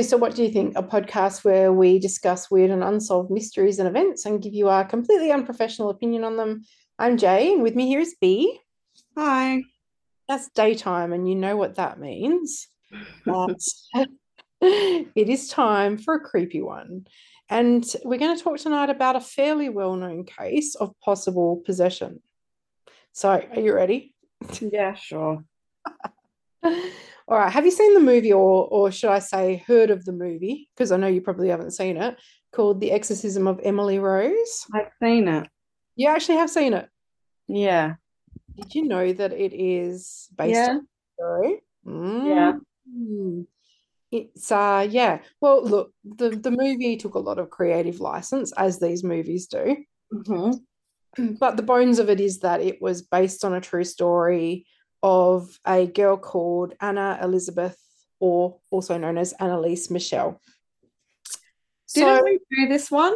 So What Do You Think, a podcast where we discuss weird and unsolved mysteries and events and give you our completely unprofessional opinion on them. I'm Jay, and with me here is B. Hi. That's daytime, and you know what that means. But it is time for a creepy one. And we're going to talk tonight about a fairly well known case of possible possession. So, are you ready? Yeah, sure. All right. Have you seen the movie, or or should I say, heard of the movie? Because I know you probably haven't seen it. Called The Exorcism of Emily Rose. I've seen it. You actually have seen it. Yeah. Did you know that it is based Yeah. on a story? Yeah. Mm. It's uh yeah. Well, look, the the movie took a lot of creative license, as these movies do. hmm But the bones of it is that it was based on a true story of a girl called Anna Elizabeth, or also known as Anneliese Michel. Didn't So, we do this one?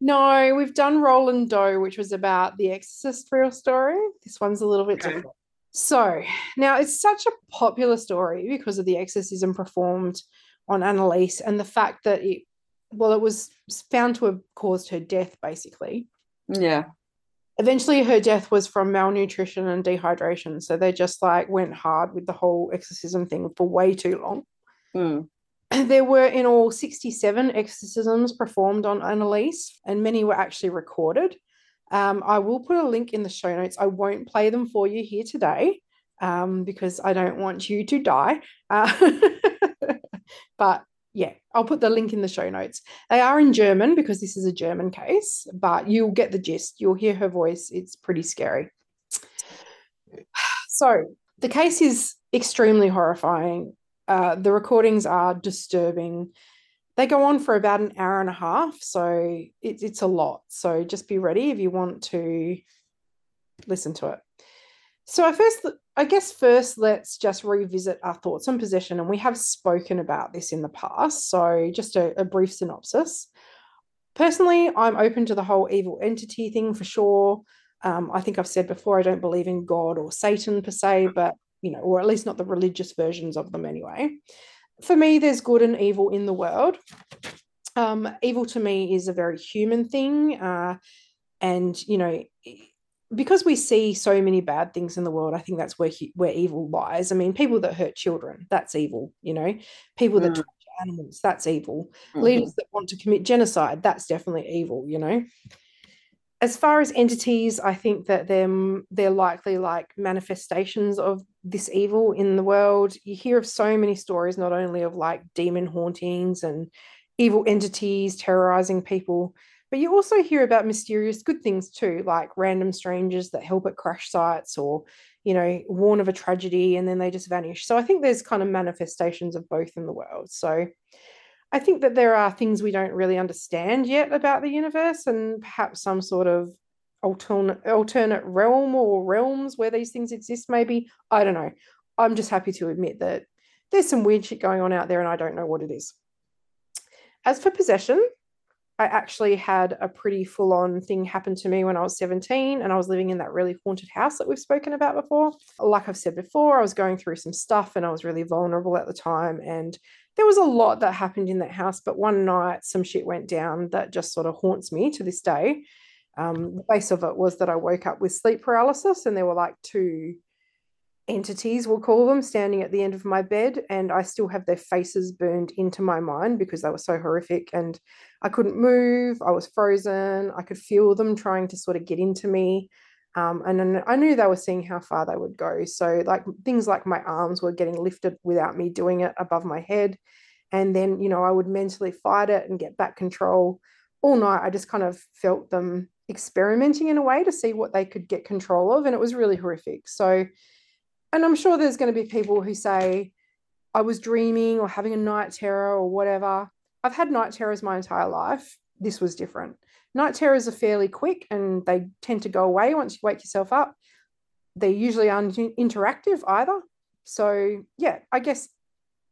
no, we've done Roland Doe, which was about the Exorcist real story. This one's a little bit different. So, now it's such a popular story because of the exorcism performed on Anneliese and the fact that it, well, it was found to have caused her death, basically. Yeah. Eventually her death was from malnutrition and dehydration so they just like went hard with the whole exorcism thing for way too long. Mm. there were in all 67 exorcisms performed on anneliese and many were actually recorded. Um, i will put a link in the show notes. I won't play them for you here today um, because i don't want you to die. Uh, but yeah i'll put the link in the show notes they are in German because this is a German case, but you'll get the gist. You'll hear her voice. It's pretty scary. So, the case is extremely horrifying. Uh, the recordings are disturbing. They go on for about an hour and a half, so it, it's a lot. So, just be ready if you want to listen to it. So, I first, I guess, first, let's just revisit our thoughts on possession. And we have spoken about this in the past. So, just a, a brief synopsis. Personally, I'm open to the whole evil entity thing for sure. Um, I think I've said before, I don't believe in God or Satan per se, but, you know, or at least not the religious versions of them anyway. For me, there's good and evil in the world. Um, evil to me is a very human thing. Uh, and, you know, because we see so many bad things in the world, I think that's where where evil lies. I mean, people that hurt children, that's evil. You know, people that Mm. torture animals, that's evil. Mhm. Leaders that want to commit genocide, that's definitely evil. You know, as far as entities, I think that them they're likely like manifestations of this evil in the world. You hear of so many stories, not only of like demon hauntings and evil entities terrorizing people, but you also hear about mysterious good things too, like random strangers that help at crash sites or, you know, warn of a tragedy and then they just vanish. So I think there's kind of manifestations of both in the world. So I think that there are things we don't really understand yet about the universe and perhaps some sort of alternate alternate realm or realms where these things exist maybe. I don't know. I'm just happy to admit that there's some weird shit going on out there and I don't know what it is. As for possession, I actually had a pretty full on thing happen to me when I was 17 and I was living in that really haunted house that we've spoken about before. Like I've said before, I was going through some stuff and I was really vulnerable at the time. And there was a lot that happened in that house. But one night, some shit went down that just sort of haunts me to this day. Um, the base of it was that I woke up with sleep paralysis and there were like two entities, we'll call them, standing at the end of my bed. And I still have their faces burned into my mind because they were so horrific. And I couldn't move. I was frozen. I could feel them trying to sort of get into me. Um, and I knew they were seeing how far they would go. So, like things like my arms were getting lifted without me doing it above my head. And then, you know, I would mentally fight it and get back control. All night, I just kind of felt them experimenting in a way to see what they could get control of. And it was really horrific. So, and I'm sure there's going to be people who say, I was dreaming or having a night terror or whatever. I've had night terrors my entire life. This was different. Night terrors are fairly quick and they tend to go away once you wake yourself up. They usually aren't interactive either. So, yeah, I guess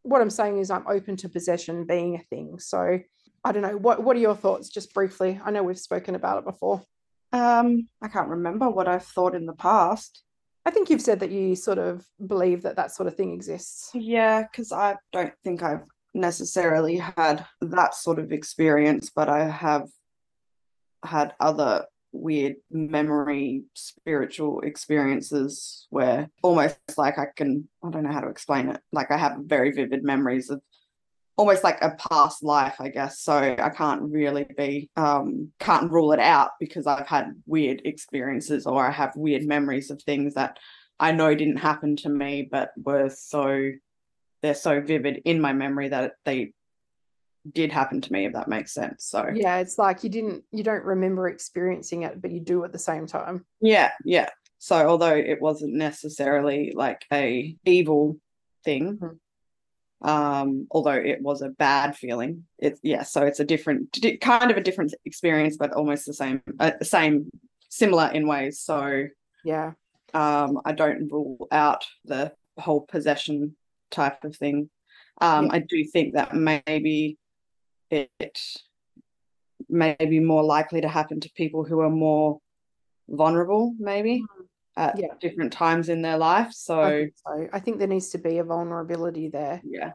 what I'm saying is I'm open to possession being a thing. So, I don't know. What, what are your thoughts, just briefly? I know we've spoken about it before. Um, I can't remember what I've thought in the past. I think you've said that you sort of believe that that sort of thing exists. Yeah, because I don't think I've necessarily had that sort of experience, but I have had other weird memory spiritual experiences where almost like I can I don't know how to explain it like I have very vivid memories of almost like a past life I guess. So I can't really be um can't rule it out because I've had weird experiences or I have weird memories of things that I know didn't happen to me but were so they're so vivid in my memory that they did happen to me if that makes sense. So yeah it's like you didn't you don't remember experiencing it but you do at the same time. Yeah yeah. So although it wasn't necessarily like a evil thing mm-hmm. Um although it was a bad feeling. It's yeah so it's a different kind of a different experience but almost the same uh, same similar in ways. So yeah. um i don't rule out the whole possession type of thing. Um yeah. i do think that maybe it may be more likely to happen to people who are more vulnerable, maybe. Mm. At yeah. different times in their life. So I, think so I think there needs to be a vulnerability there. Yeah.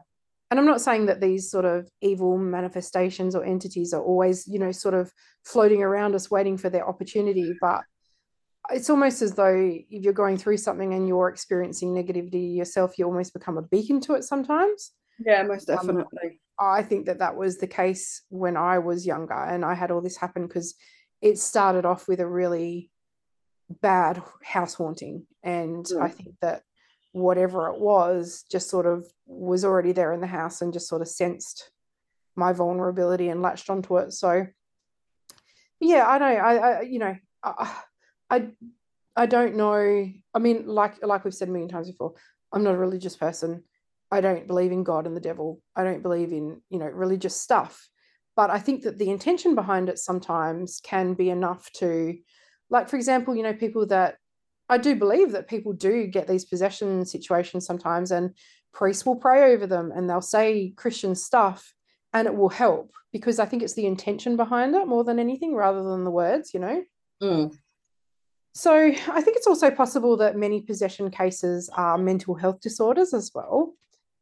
And I'm not saying that these sort of evil manifestations or entities are always, you know, sort of floating around us waiting for their opportunity, but it's almost as though if you're going through something and you're experiencing negativity yourself, you almost become a beacon to it sometimes. Yeah, most um, definitely. Um, I think that that was the case when I was younger and I had all this happen because it started off with a really bad house haunting. And I mm. think that whatever it was just sort of was already there in the house and just sort of sensed my vulnerability and latched onto it. So, yeah, I know. I, I you know, I, I, I don't know. I mean, like like we've said a million times before, I'm not a religious person. I don't believe in God and the devil. I don't believe in, you know, religious stuff. But I think that the intention behind it sometimes can be enough to, like, for example, you know, people that I do believe that people do get these possession situations sometimes, and priests will pray over them and they'll say Christian stuff and it will help because I think it's the intention behind it more than anything rather than the words, you know? Mm. So I think it's also possible that many possession cases are mental health disorders as well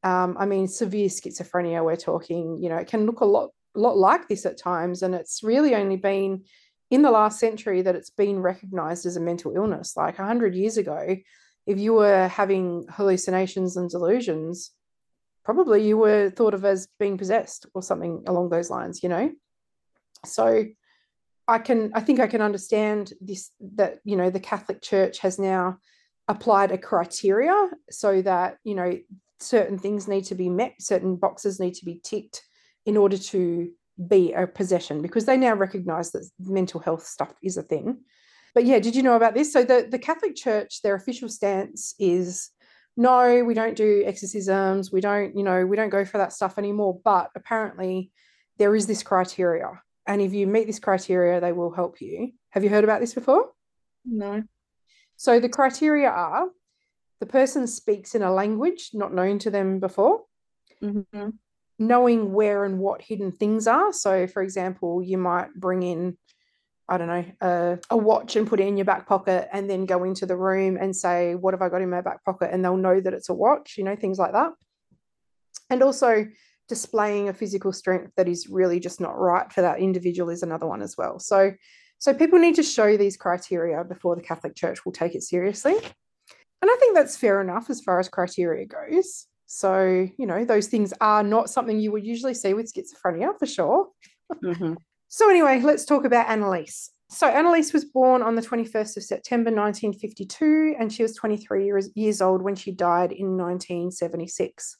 um, I mean, severe schizophrenia, we're talking, you know, it can look a lot, lot like this at times. And it's really only been in the last century that it's been recognized as a mental illness. Like 100 years ago, if you were having hallucinations and delusions, probably you were thought of as being possessed or something along those lines, you know? So I can, I think I can understand this, that, you know, the Catholic Church has now applied a criteria so that, you know, certain things need to be met, certain boxes need to be ticked in order to be a possession because they now recognize that mental health stuff is a thing. But yeah, did you know about this? So the, the Catholic Church, their official stance is no, we don't do exorcisms, we don't, you know, we don't go for that stuff anymore. But apparently there is this criteria. And if you meet this criteria, they will help you. Have you heard about this before? No. So the criteria are the person speaks in a language not known to them before, mm-hmm. Knowing where and what hidden things are. So, for example, you might bring in, I don't know, a, a watch and put it in your back pocket and then go into the room and say, What have I got in my back pocket? And they'll know that it's a watch, you know, things like that. And also, displaying a physical strength that is really just not right for that individual is another one as well. So, so people need to show these criteria before the Catholic Church will take it seriously. And I think that's fair enough as far as criteria goes. So, you know, those things are not something you would usually see with schizophrenia for sure. Mm-hmm. so, anyway, let's talk about Anneliese. So, Anneliese was born on the 21st of September 1952, and she was 23 years, years old when she died in 1976.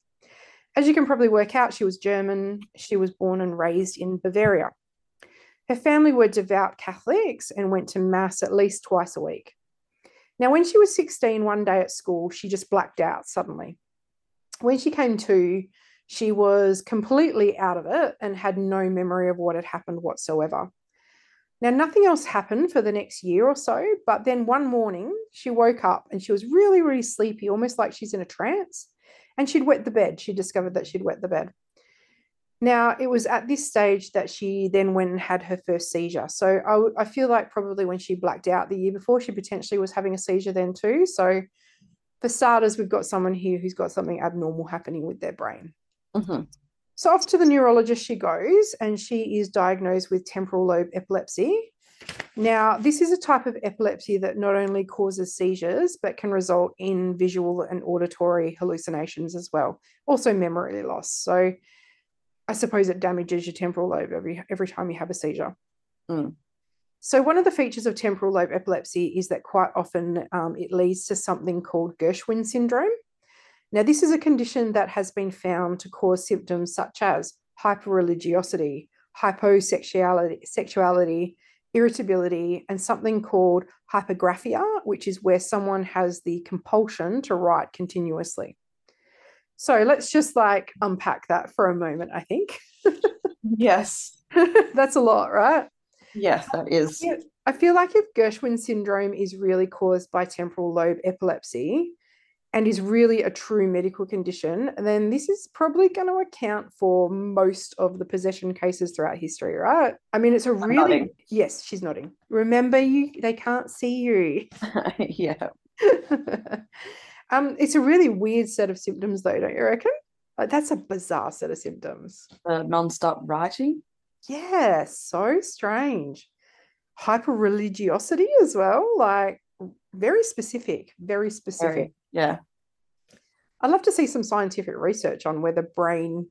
As you can probably work out, she was German. She was born and raised in Bavaria. Her family were devout Catholics and went to Mass at least twice a week. Now, when she was 16, one day at school, she just blacked out suddenly. When she came to, she was completely out of it and had no memory of what had happened whatsoever. Now, nothing else happened for the next year or so, but then one morning she woke up and she was really, really sleepy, almost like she's in a trance. And she'd wet the bed. She discovered that she'd wet the bed. Now, it was at this stage that she then went and had her first seizure. So I, I feel like probably when she blacked out the year before, she potentially was having a seizure then too. So for starters, we've got someone here who's got something abnormal happening with their brain. Mm-hmm. So off to the neurologist she goes, and she is diagnosed with temporal lobe epilepsy. Now, this is a type of epilepsy that not only causes seizures, but can result in visual and auditory hallucinations as well, also memory loss. So I suppose it damages your temporal lobe every, every time you have a seizure. Mm. So, one of the features of temporal lobe epilepsy is that quite often um, it leads to something called Geschwind syndrome. Now, this is a condition that has been found to cause symptoms such as hyperreligiosity, hyposexuality, sexuality, irritability, and something called hypergraphia, which is where someone has the compulsion to write continuously. So let's just like unpack that for a moment, I think. yes. That's a lot, right? Yes, that is. I feel like if Geschwind syndrome is really caused by temporal lobe epilepsy and is really a true medical condition, then this is probably going to account for most of the possession cases throughout history, right? I mean, it's a I'm really nodding. yes, she's nodding. Remember, you they can't see you. yeah. um, it's a really weird set of symptoms, though, don't you reckon? Like that's a bizarre set of symptoms. The non-stop writing. Yeah, so strange. Hyper religiosity as well, like very specific, very specific. Very, yeah. I'd love to see some scientific research on whether brain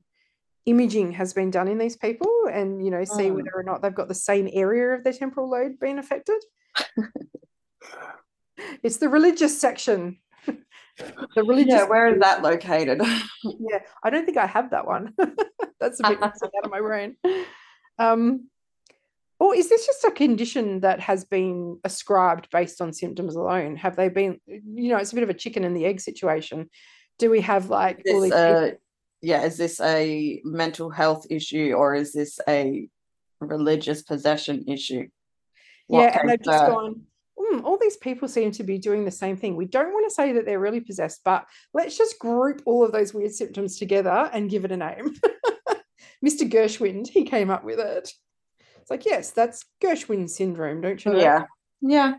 imaging has been done in these people and you know see Mm. whether or not they've got the same area of their temporal lobe being affected. it's the religious section. the religious Yeah, where is that located? yeah, I don't think I have that one. That's a bit out of my brain. Um, or is this just a condition that has been ascribed based on symptoms alone? Have they been, you know, it's a bit of a chicken and the egg situation. Do we have like all This, uh, yeah, is this a mental health issue or is this a religious possession issue? What yeah, and they've just gone, "Hmm, all these people seem to be doing the same thing. We don't want to say that they're really possessed, but let's just group all of those weird symptoms together and give it a name. Mr. Geschwind, he came up with it. It's like, yes, that's Geschwind syndrome, don't you know? Yeah. Yeah.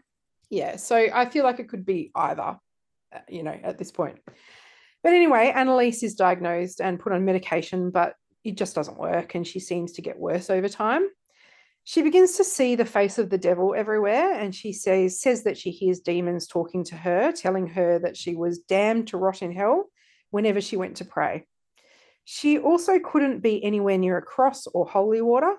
Yeah. So I feel like it could be either, uh, you know, at this point. But anyway, Anneliese is diagnosed and put on medication, but it just doesn't work. And she seems to get worse over time. She begins to see the face of the devil everywhere. And she says, says that she hears demons talking to her, telling her that she was damned to rot in hell whenever she went to pray. She also couldn't be anywhere near a cross or holy water.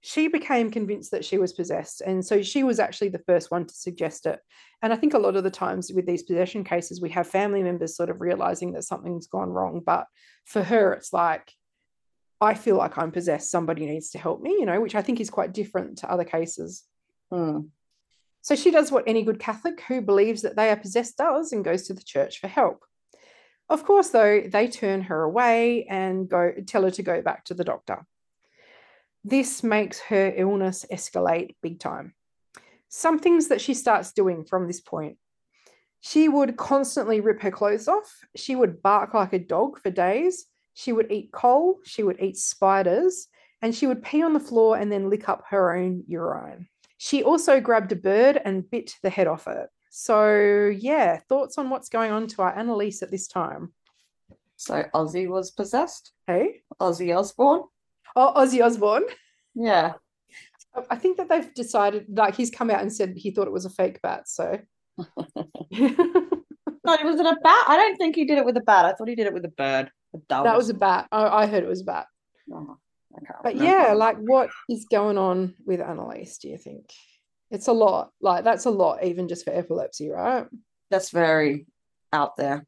She became convinced that she was possessed. And so she was actually the first one to suggest it. And I think a lot of the times with these possession cases, we have family members sort of realizing that something's gone wrong. But for her, it's like, I feel like I'm possessed. Somebody needs to help me, you know, which I think is quite different to other cases. Hmm. So she does what any good Catholic who believes that they are possessed does and goes to the church for help. Of course, though, they turn her away and go tell her to go back to the doctor. This makes her illness escalate big time. Some things that she starts doing from this point. She would constantly rip her clothes off. She would bark like a dog for days. She would eat coal. She would eat spiders. And she would pee on the floor and then lick up her own urine. She also grabbed a bird and bit the head off it. So, yeah, thoughts on what's going on to our Anneliese at this time? So Ozzy was possessed. Hey? Ozzy Osbourne. Oh, Ozzy Osbourne. Yeah. Um, I think that they've decided, like, he's come out and said he thought it was a fake bat. So, No, was it a bat? I don't think he did it with a bat. I thought he did it with a bird. A dove. that was a bat. I, I heard it was a bat. Oh, But remember. yeah, like, what is going on with Anneliese, do you think? It's a lot. Like, that's a lot, even just for epilepsy, right? that's very out there.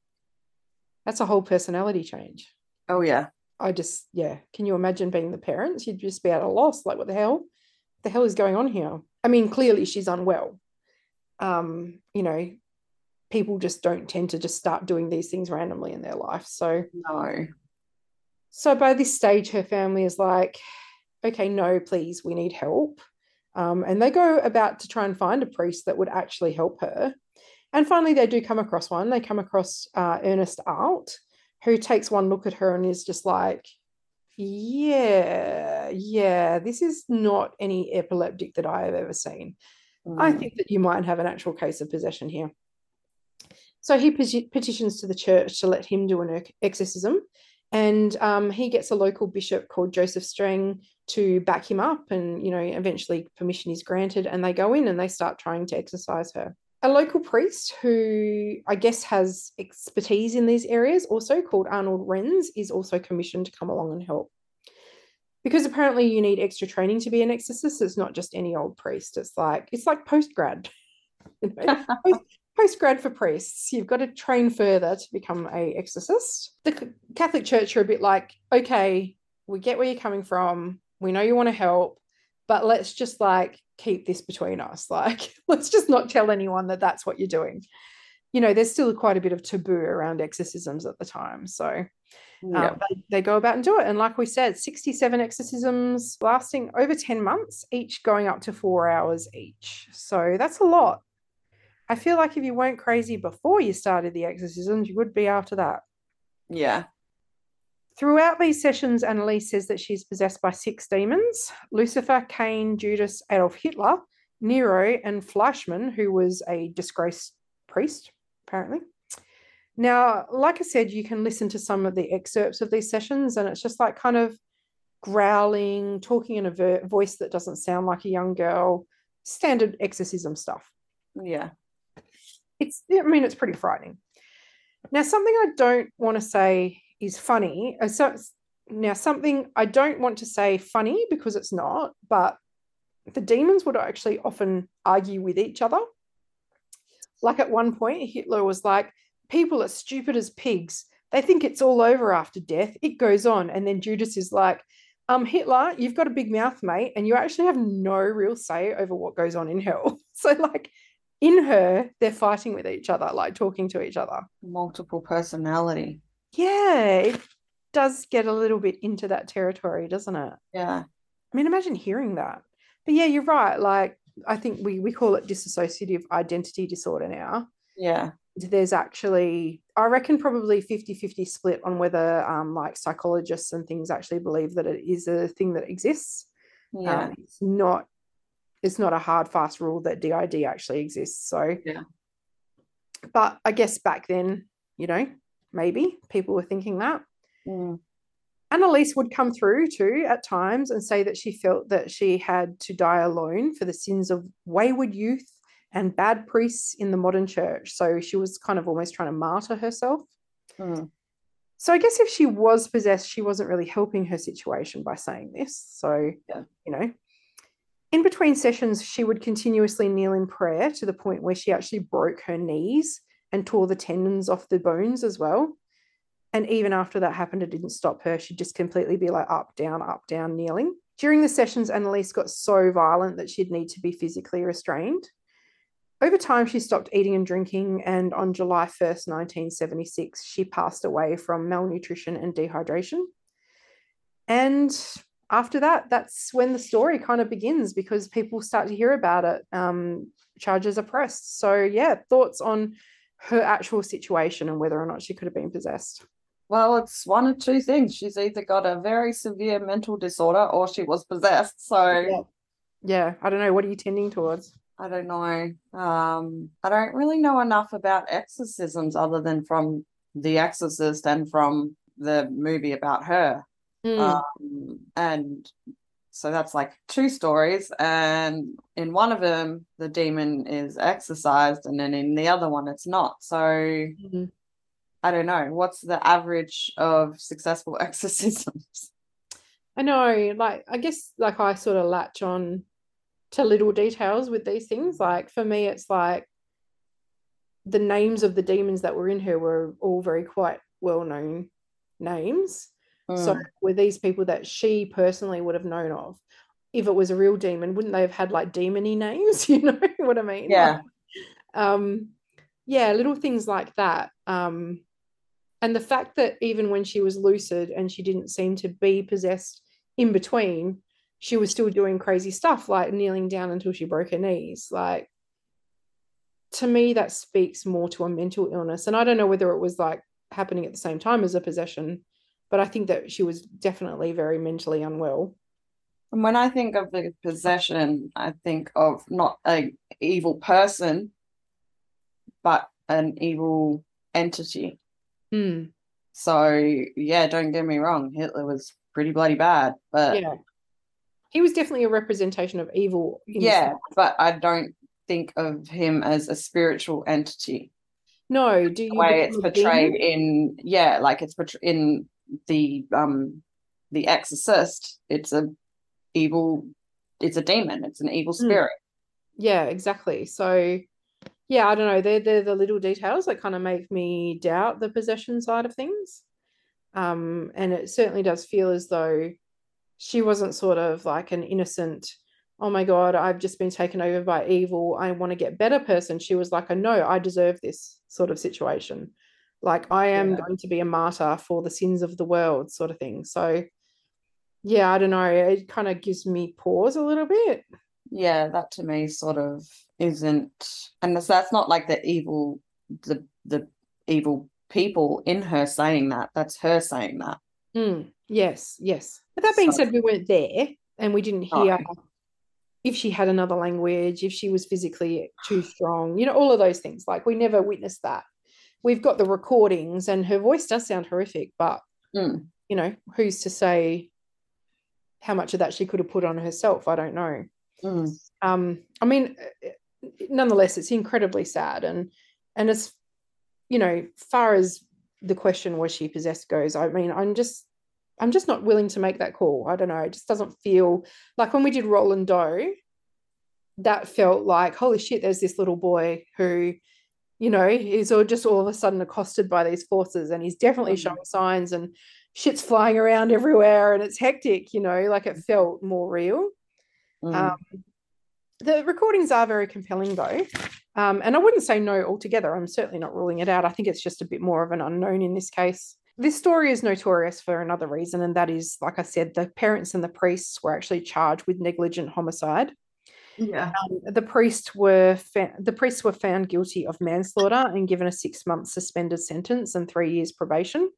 That's a whole personality change. Oh yeah. I just, yeah. Can you imagine being the parents? You'd just be at a loss. Like, what the hell? What the hell is going on here? I mean, clearly she's unwell. Um, you know, people just don't tend to just start doing these things randomly in their life. So, No. so by this stage, her family is like, okay, no, please, we need help. Um, and they go about to try and find a priest that would actually help her. And finally, they do come across one. They come across uh, Ernest Alt, who takes one look at her and is just like, yeah, yeah, this is not any epileptic that I have ever seen. I Mm. think that you might have an actual case of possession here. So he petitions to the church to let him do an exorcism. And um, he gets a local bishop called Joseph Stangl to back him up, and you know, eventually permission is granted, and they go in and they start trying to exorcise her. A local priest who I guess has expertise in these areas, also called Arnold Renz, is also commissioned to come along and help. Because apparently you need extra training to be an exorcist. It's not just any old priest. It's like it's like post grad. grad for priests. You've got to train further to become a exorcist. The Catholic Church are a bit like, okay, we get where you're coming from. We know you want to help, but let's just like keep this between us. Like, let's just not tell anyone that that's what you're doing. You know, there's still quite a bit of taboo around exorcisms at the time. So, yeah. Um, they, they, go about and do it. And like we said, 67 exorcisms lasting over 10 months, each going up to four hours each. So that's a lot. I feel like if you weren't crazy before you started the exorcisms, you would be after that. Yeah. Throughout these sessions, Anneliese says that she's possessed by six demons Lucifer, Cain, Judas, Adolf Hitler, Nero, and Fleischmann, who was a disgraced priest, apparently. Now, like I said, you can listen to some of the excerpts of these sessions, and it's just like kind of growling, talking in a ver- voice that doesn't sound like a young girl, standard exorcism stuff. Yeah it's I mean it's pretty frightening. Now something I don't want to say is funny. Uh, so now something I don't want to say funny because it's not, but the demons would actually often argue with each other. Like at one point, Hitler was like, "People are stupid as pigs. They think it's all over after death. It goes on." And then Judas is like, um, Hitler, you've got a big mouth, mate, and you actually have no real say over what goes on in hell. So, like, in her, they're fighting with each other, like talking to each other. Multiple personality. Yeah, it does get a little bit into that territory, doesn't it? Yeah. I mean, imagine hearing that. But yeah, you're right. Like, I think we we call it dissociative identity disorder now. Yeah. There's actually, I reckon, probably 50 50 split on whether um, like psychologists and things actually believe that it is a thing that exists. Yeah. Um, it's not it's not a hard fast rule that DID actually exists. So yeah. But I guess back then, you know, maybe people were thinking that. Mm. Anneliese would come through too at times and say that she felt that she had to die alone for the sins of wayward youth and bad priests in the modern church. So she was kind of almost trying to martyr herself. Mm. So I guess if she was possessed, she wasn't really helping her situation by saying this. So, yeah. you know, in between sessions, she would continuously kneel in prayer to the point where she actually broke her knees and tore the tendons off the bones as well. And even after that happened, it didn't stop her. She'd just completely be like up, down, up, down, kneeling. During the sessions, Anneliese got so violent that she'd need to be physically restrained. Over time, she stopped eating and drinking, and on July 1st, 1976, she passed away from malnutrition and dehydration. And after that, that's when the story kind of begins because people start to hear about it. Um, charges are pressed. So, yeah, thoughts on her actual situation and whether or not she could have been possessed. Well, it's one of two things. She's either got a very severe mental disorder or she was possessed. So, yeah, yeah I don't know. What are you tending towards? I don't know. Um, I don't really know enough about exorcisms other than from The Exorcist and from the movie about her. Mm. Um, and so that's like two stories. And in one of them, the demon is exorcised, and then in the other one, it's not. So mm-hmm. I don't know. What's the average of successful exorcisms? I know, like, I guess, like, I sort of latch on to little details with these things. Like, for me, it's like the names of the demons that were in her were all very quite well known names. So mm. were these people that she personally would have known of? If it was a real demon, wouldn't they have had like demony names? You know what I mean? Yeah. Like, um, yeah, little things like that. Um, and the fact that even when she was lucid and she didn't seem to be possessed in between, she was still doing crazy stuff like kneeling down until she broke her knees. Like to me, that speaks more to a mental illness. And I don't know whether it was like happening at the same time as a possession but I think that she was definitely very mentally unwell. And when I think of the possession, I think of not a evil person, but an evil entity. Mm. So yeah, don't get me wrong, Hitler was pretty bloody bad, but yeah he was definitely a representation of evil yeah but i don't think of him as a spiritual entity no do you the way it's portrayed in yeah like it's portrayed in the um the exorcist it's a evil it's a demon it's an evil hmm. spirit. Yeah exactly. So yeah i don't know they're, they're the little details that kind of make me doubt the possession side of things. Um and it certainly does feel as though she wasn't sort of like an innocent oh my god i've just been taken over by evil. I want to get better person. She was like a no i deserve this sort of situation like i am yeah. going to be a martyr for the sins of the world sort of thing so yeah i don't know it kind of gives me pause a little bit yeah that to me sort of isn't and that's not like the evil the the evil people in her saying that that's her saying that mm, yes yes but that being so, said, we weren't there and we didn't hear oh. if she had another language, if she was physically too strong, you know, all of those things. Like we never witnessed that. We've got the recordings and her voice does sound horrific, but mm. you know, who's to say how much of that she could have put on herself? I don't know. Mm. Um, I mean, nonetheless, it's incredibly sad and and as you know, far as the question was she possessed goes, I mean, I'm just I'm just not willing to make that call. I don't know. It just doesn't feel like when we did Roland Doe, that felt like, holy shit, there's this little boy who, you know, he's all just all of a sudden accosted by these forces and he's definitely mm-hmm. showing signs and shit's flying around everywhere and it's hectic, you know, like it felt more real. Mm. Um, the recordings are very compelling though. Um, and I wouldn't say no altogether. I'm certainly not ruling it out. I think it's just a bit more of an unknown in this case this story is notorious for another reason, and that is, like I said, the parents and the priests were actually charged with negligent homicide. Yeah. Um, the priests were fa- the priests were found guilty of manslaughter and given a six month suspended sentence and three years probation.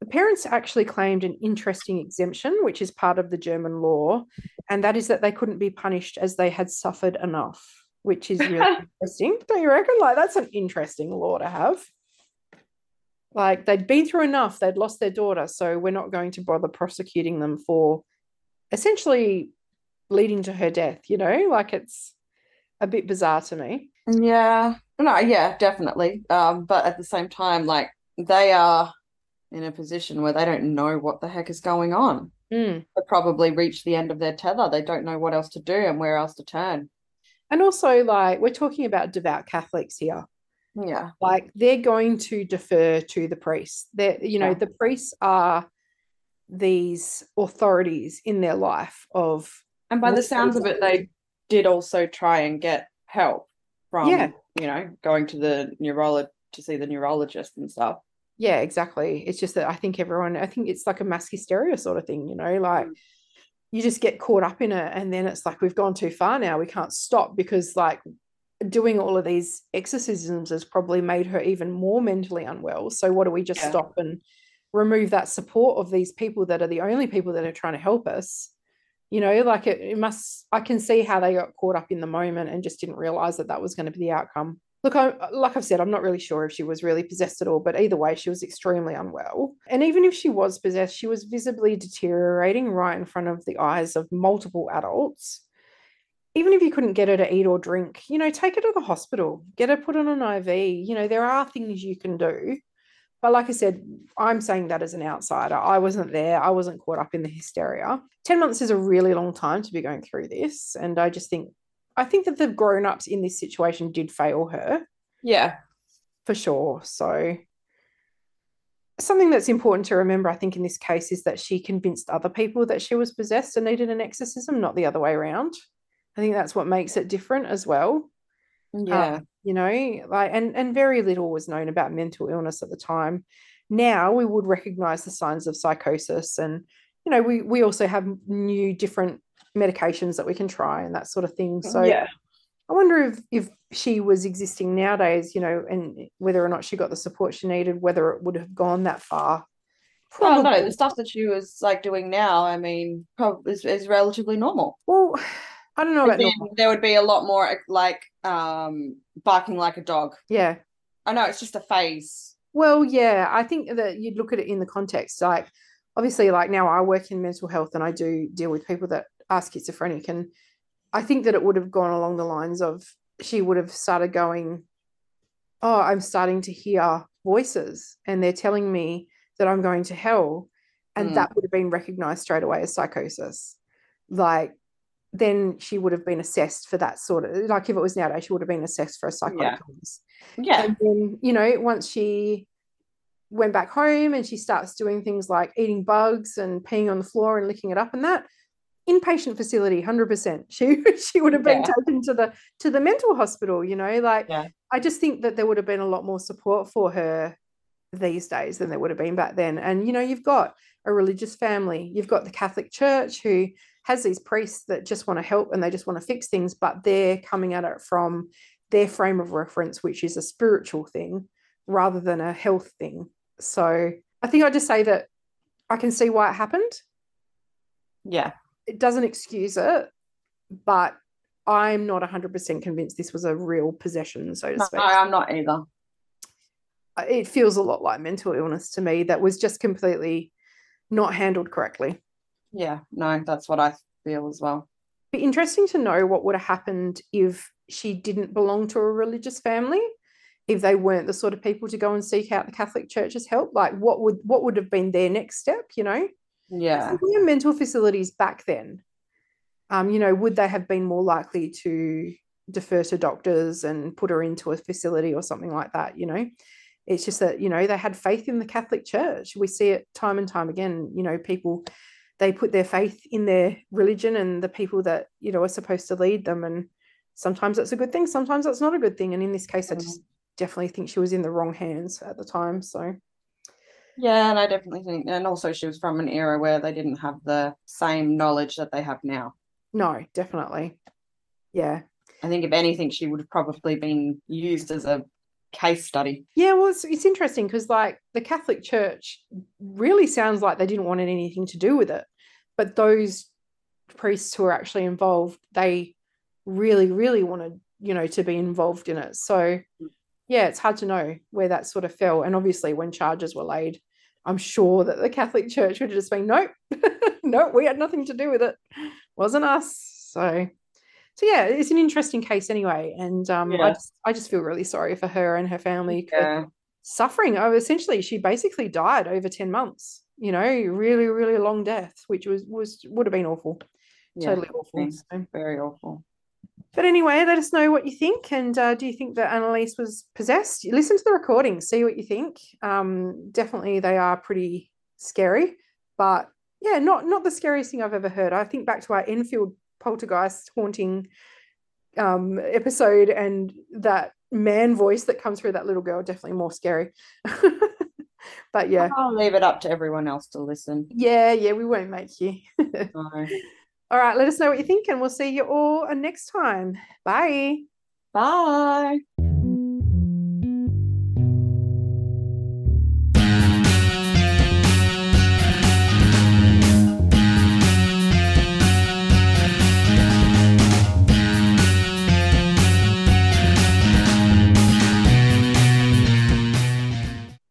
The parents actually claimed an interesting exemption, which is part of the German law, and that is that they couldn't be punished as they had suffered enough, which is really interesting. Don't you reckon? Like that's an interesting law to have like they'd been through enough they'd lost their daughter so we're not going to bother prosecuting them for essentially leading to her death you know like it's a bit bizarre to me yeah no yeah definitely um but at the same time like they are in a position where they don't know what the heck is going on mm. they probably reached the end of their tether they don't know what else to do and where else to turn and also like we're talking about devout catholics here yeah. Like they're going to defer to the priests. That you know, yeah. the priests are these authorities in their life of and by the sounds of it, they did also try and get help from yeah. you know, going to the neurologist to see the neurologist and stuff. Yeah, exactly. It's just that I think everyone I think it's like a mass hysteria sort of thing, you know, like mm. you just get caught up in it and then it's like we've gone too far now. We can't stop because like doing all of these exorcisms has probably made her even more mentally unwell. So what do we just yeah. stop and remove that support of these people that are the only people that are trying to help us? You know, like it, it must. I can see how they got caught up in the moment and just didn't realize that that was going to be the outcome. Look, I, like I've said, I'm not really sure if she was really possessed at all, but either way, she was extremely unwell. And even if she was possessed, she was visibly deteriorating right in front of the eyes of multiple adults even if you couldn't get her to eat or drink, you know, take her to the hospital, get her put on an IV. You know, there are things you can do. But like I said, I'm saying that as an outsider. I wasn't there. I wasn't caught up in the hysteria. 10 months is a really long time to be going through this. And I just think, I think that the grown ups in this situation did fail her. Yeah. For sure. So, something that's important to remember, I think, in this case is that she convinced other people that she was possessed and needed an exorcism, not the other way around. I think that's what makes it different as well. Yeah. Um, you know, like and and very little was known about mental illness at the time. Now we would recognize the signs of psychosis and you know, we we also have new different medications that we can try and that sort of thing. Mm, so yeah. I wonder if if she was existing nowadays, you know, and whether or not she got the support she needed, whether it would have gone that far. Probably. Oh no, the stuff that she was like doing now, I mean, probably is, is relatively normal. Well, I don't know about There would be a lot more like um barking like a dog. Yeah. I know it's just a phase. Well, yeah, I think that you'd look at it in the context. Like, obviously, like now I work in mental health and I do deal with people that are schizophrenic. And I think that it would have gone along the lines of she would have started going, Oh, I'm starting to hear voices and they're telling me that I'm going to hell. And Mm. that would have been recognized straight away as psychosis. Like, then she would have been assessed for that sort of like if it was nowadays, she would have been assessed for a psychotic Yeah. illness. Yeah. And then, you know, once she went back home and she starts doing things like eating bugs and peeing on the floor and licking it up and that, inpatient facility, 100%. She she would have been Yeah. taken to the to the mental hospital, you know, like Yeah. I just think that there would have been a lot more support for her these days than there would have been back then. And you know, you've got a religious family, you've got the Catholic Church who has these priests that just want to help and they just want to fix things, but they're coming at it from their frame of reference, which is a spiritual thing rather than a health thing. So I think I just say that I can see why it happened. Yeah. It doesn't excuse it, but I'm not 100% convinced this was a real possession, so to No, speak. I'm not either. Uh, it feels a lot like mental illness to me that was just completely not handled correctly. Yeah. No, that's what I feel as well. Be interesting to know what would have happened if she didn't belong to a religious family, if they weren't the sort of people to go and seek out the Catholic Church's help. Like, what would what would have been their next step? You know, Yeah. Mental facilities back then. Um, you know, would they have been more likely to defer to doctors and put her into a facility or something like that? You know, it's just that you know they had faith in the Catholic Church. We see it time and time again. You know, people they put their faith in their religion and the people that you know are supposed to lead them, and sometimes that's a good thing, sometimes that's not a good thing. And in this case, I mm-hmm. just definitely think she was in the wrong hands at the time. So Yeah, and I definitely think, and also she was from an era where they didn't have the same knowledge that they have now. no, definitely, yeah. I think if anything, she would have probably been used as a case study. Yeah, well, it's, it's interesting because, like, the Catholic Church really sounds like they didn't want anything to do with it. But those priests who are actually involved, they really, really wanted, you know, to be involved in it. So, mm. yeah, it's hard to know where that sort of fell. And obviously, when charges were laid, I'm sure that the Catholic Church would have just been, nope, nope, we had nothing to do with it. Wasn't us. So, so yeah, it's an interesting case anyway. And um, I just, I just feel really sorry for her and her family Yeah. suffering oh essentially she basically died over 10 months you know really really long death which was was would have been awful Yeah. totally awful so. Very awful. but anyway let us know what you think and uh, do you think that anneliese was possessed listen to the recording see what you think um definitely they are pretty scary but yeah not not the scariest thing i've ever heard i think back to our enfield poltergeist haunting um episode and that man voice that comes through that little girl definitely more scary. But yeah. I'll leave it up to everyone else to listen. yeah yeah we won't make you. So, all right let us know what you think and we'll see you all next time. Bye. Bye.